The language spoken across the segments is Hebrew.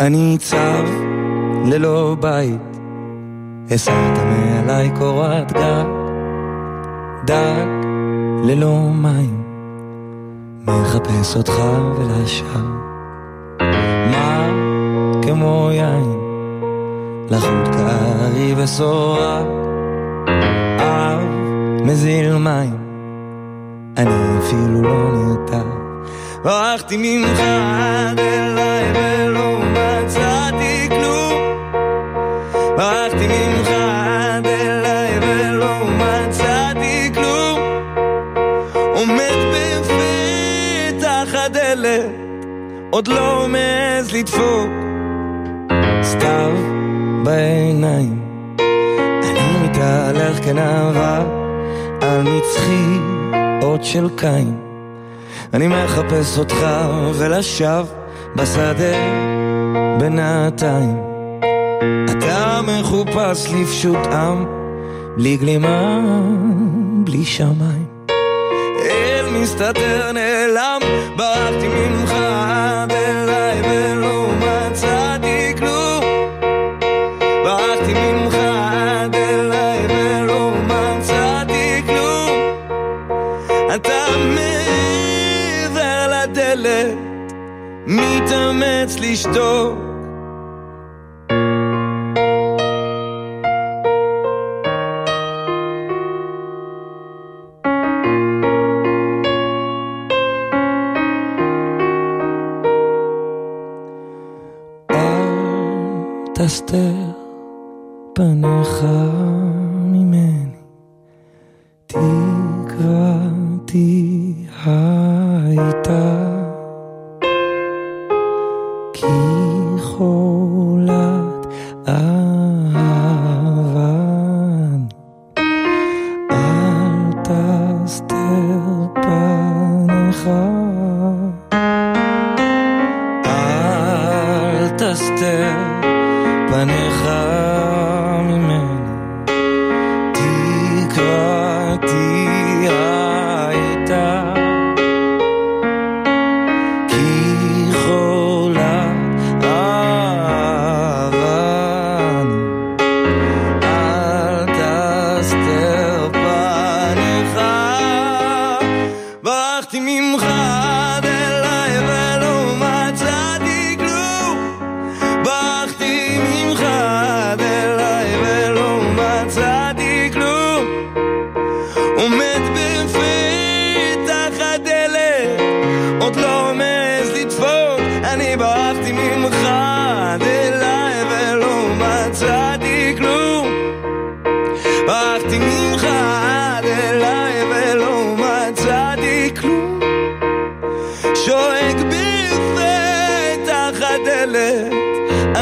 אני צב ללא בית, הסרת מעליי קורת גג, דג ללא מים, מחפש אותך ולשם. מה כמו יין, לחוט קרי וסורק, אב מזיל מים, אני אפילו לא נרתע. ברחתי ממך עד אליי ולא בפתח הדלת עוד לא מעז לדפוק סתיו בעיניים אני מתהלך כנערה על מצחי אות של קין אני מחפש אותך ולשווא בשדה בינתיים. אתה מחופש לפשוט עם, בלי גלימה, בלי שמיים. מסתתר נעלם, ברחתי ממך עד אליי ולא מצאתי כלום. ברחתי ממך עד אליי ולא מצאתי כלום. אתה מעבר לדלת, מתאמץ לשתוק. תסתר פניך ממני, תקוותי הייתה כי חולת אהבה אל תסתר פניך. אל תסתר פניך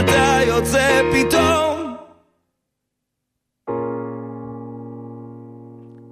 אתה יוצא פתאום